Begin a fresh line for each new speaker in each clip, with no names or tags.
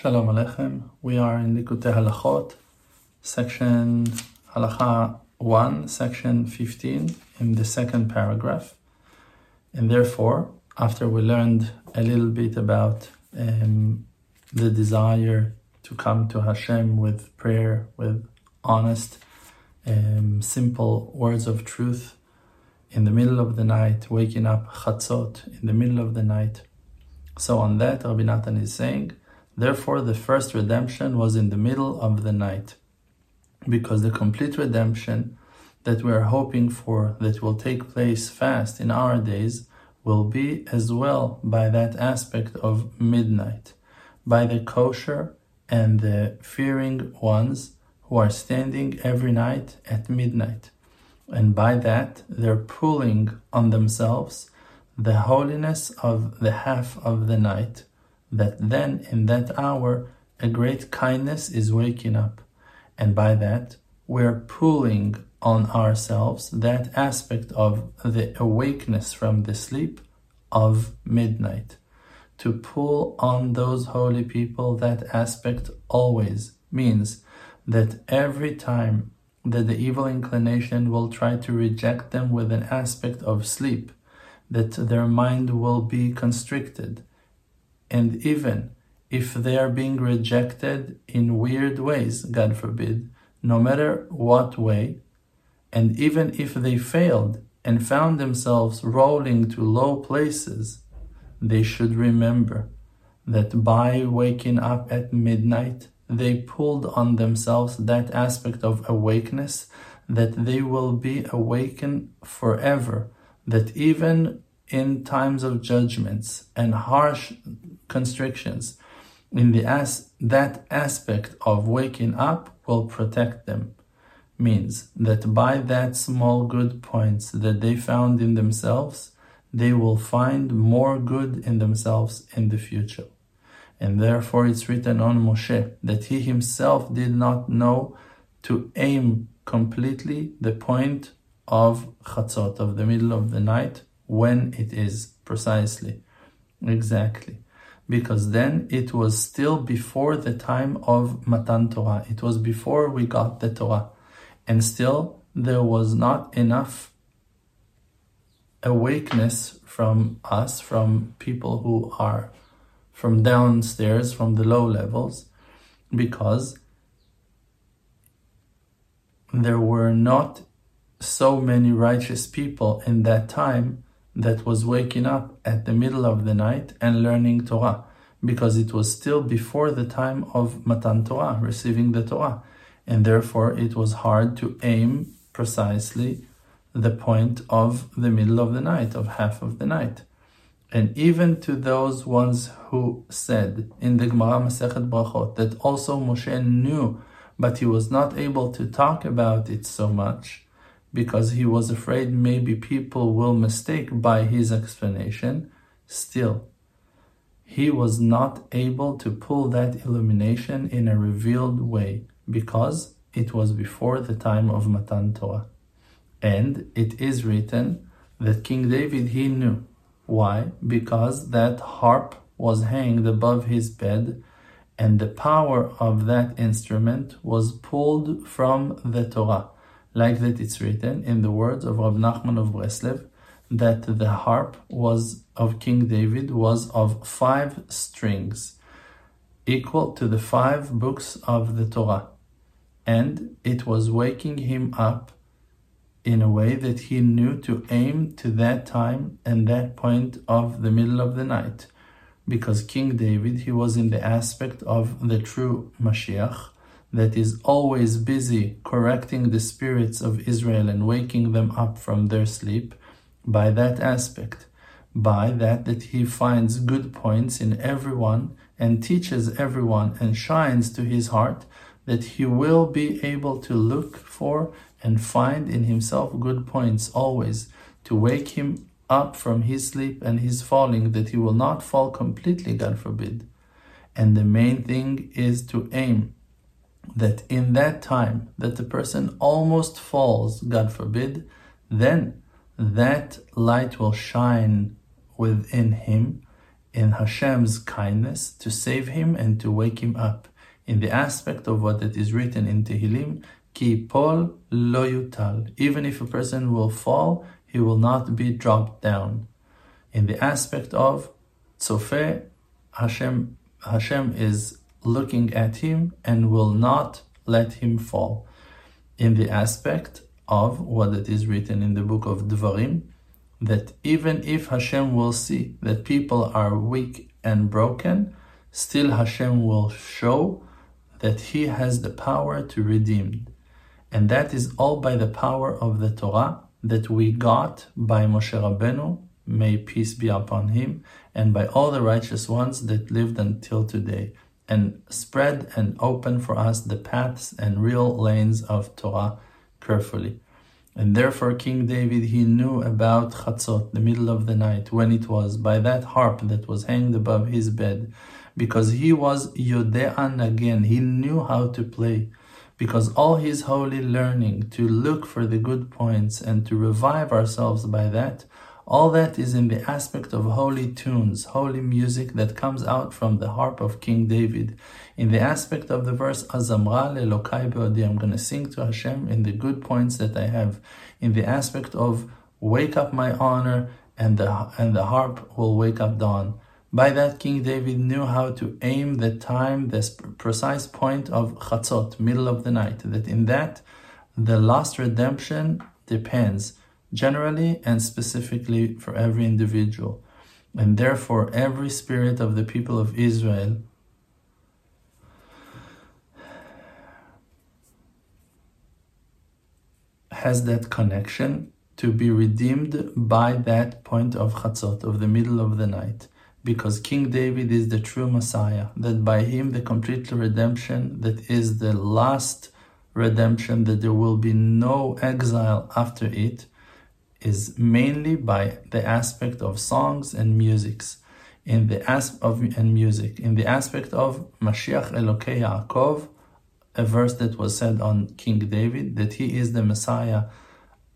Shalom Aleichem. We are in Likutei Halachot, section Halacha 1, section 15, in the second paragraph. And therefore, after we learned a little bit about um, the desire to come to Hashem with prayer, with honest, um, simple words of truth in the middle of the night, waking up chatzot in the middle of the night. So on that, Rabbi Natan is saying, Therefore, the first redemption was in the middle of the night, because the complete redemption that we are hoping for, that will take place fast in our days, will be as well by that aspect of midnight, by the kosher and the fearing ones who are standing every night at midnight. And by that, they're pulling on themselves the holiness of the half of the night that then in that hour a great kindness is waking up. And by that, we're pulling on ourselves that aspect of the awakeness from the sleep of midnight. To pull on those holy people, that aspect always means that every time that the evil inclination will try to reject them with an aspect of sleep, that their mind will be constricted, and even if they are being rejected in weird ways, God forbid, no matter what way, and even if they failed and found themselves rolling to low places, they should remember that by waking up at midnight, they pulled on themselves that aspect of awakeness that they will be awakened forever, that even in times of judgments and harsh constrictions in the as that aspect of waking up will protect them means that by that small good points that they found in themselves they will find more good in themselves in the future. And therefore it's written on Moshe that he himself did not know to aim completely the point of chatzot of the middle of the night when it is precisely exactly because then it was still before the time of Matan Torah. It was before we got the Torah. And still there was not enough awakeness from us, from people who are from downstairs, from the low levels, because there were not so many righteous people in that time that was waking up at the middle of the night and learning Torah because it was still before the time of Matan Torah, receiving the Torah, and therefore it was hard to aim precisely the point of the middle of the night, of half of the night. And even to those ones who said in the Gemara Masechet Brachot that also Moshe knew, but he was not able to talk about it so much, because he was afraid maybe people will mistake by his explanation, still, he was not able to pull that illumination in a revealed way because it was before the time of Matan Torah. And it is written that King David he knew. Why? Because that harp was hanged above his bed and the power of that instrument was pulled from the Torah like that it's written in the words of Rav Nachman of Breslev, that the harp was of King David was of five strings, equal to the five books of the Torah, and it was waking him up in a way that he knew to aim to that time and that point of the middle of the night, because King David he was in the aspect of the true Mashiach that is always busy correcting the spirits of Israel and waking them up from their sleep by that aspect, by that that he finds good points in everyone and teaches everyone and shines to his heart that he will be able to look for and find in himself good points always to wake him up from his sleep and his falling that he will not fall completely god forbid. And the main thing is to aim that in that time that the person almost falls, God forbid, then that light will shine within him in Hashem's kindness to save him and to wake him up in the aspect of what it is written in Tehillim, Ki pol lo yutal. Even if a person will fall, he will not be dropped down. In the aspect of Tzofeh, Hashem, Hashem is looking at him and will not let him fall. In the aspect of what it is written in the book of Dvarim, that even if Hashem will see that people are weak and broken, still Hashem will show that He has the power to redeem. And that is all by the power of the Torah that we got by Moshe Rabbeinu, may peace be upon him, and by all the righteous ones that lived until today, and spread and open for us the paths and real lanes of Torah carefully. And therefore, King David, he knew about Chatzot, the middle of the night, when it was, by that harp that was hanged above his bed, because he was yodea nagen, he knew how to play. Because all his holy learning to look for the good points and to revive ourselves by that, all that is in the aspect of holy tunes, holy music that comes out from the harp of King David. In the aspect of the verse, Azamra lelokai beodi, I'm going to sing to Hashem in the good points that I have. In the aspect of wake up my honor, and the, and the harp will wake up dawn. By that, King David knew how to aim the time, the precise point of Chatzot, middle of the night, that in that, the last redemption depends generally and specifically for every individual. And therefore, every spirit of the people of Israel has that connection to be redeemed by that point of Chatzot, of the middle of the night. Because King David is the true Messiah, that by him the complete redemption, that is the last redemption, that there will be no exile after it, is mainly by the aspect of songs and musics, in the aspect of and music, in the aspect of Mashiach Elokei Yaakov, a verse that was said on King David that he is the Messiah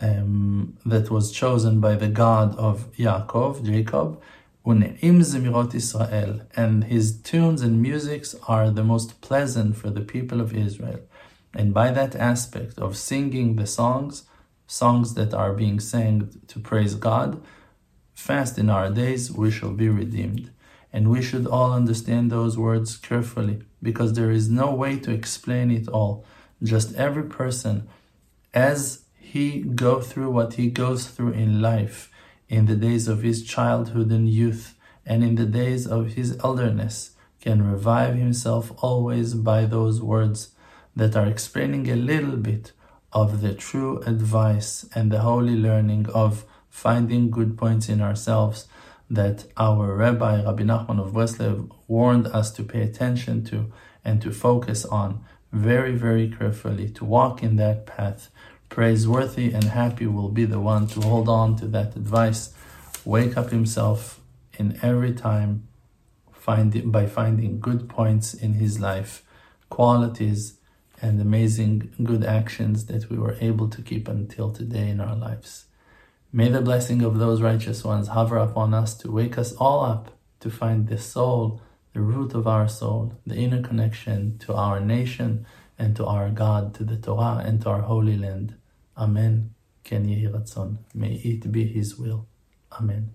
um, that was chosen by the God of Yaakov, Jacob, Une'im Zemirot Israel, and his tunes and musics are the most pleasant for the people of Israel. And by that aspect of singing the songs, songs that are being sang to praise God, fast in our days we shall be redeemed. And we should all understand those words carefully because there is no way to explain it all. Just every person, as he go through what he goes through in life, in the days of his childhood and youth, and in the days of his elderness, can revive himself always by those words that are explaining a little bit of the true advice and the holy learning of finding good points in ourselves that our Rabbi Rabbi Nachman of Breslev warned us to pay attention to and to focus on very, very carefully, to walk in that path. Praiseworthy and happy will be the one to hold on to that advice, wake up himself in every time find by finding good points in his life, qualities and amazing good actions that we were able to keep until today in our lives. May the blessing of those righteous ones hover upon us to wake us all up to find the soul, the root of our soul, the inner connection to our nation and to our God, to the Torah and to our holy land. Amen. Ken Yehi. May it be His will. Amen.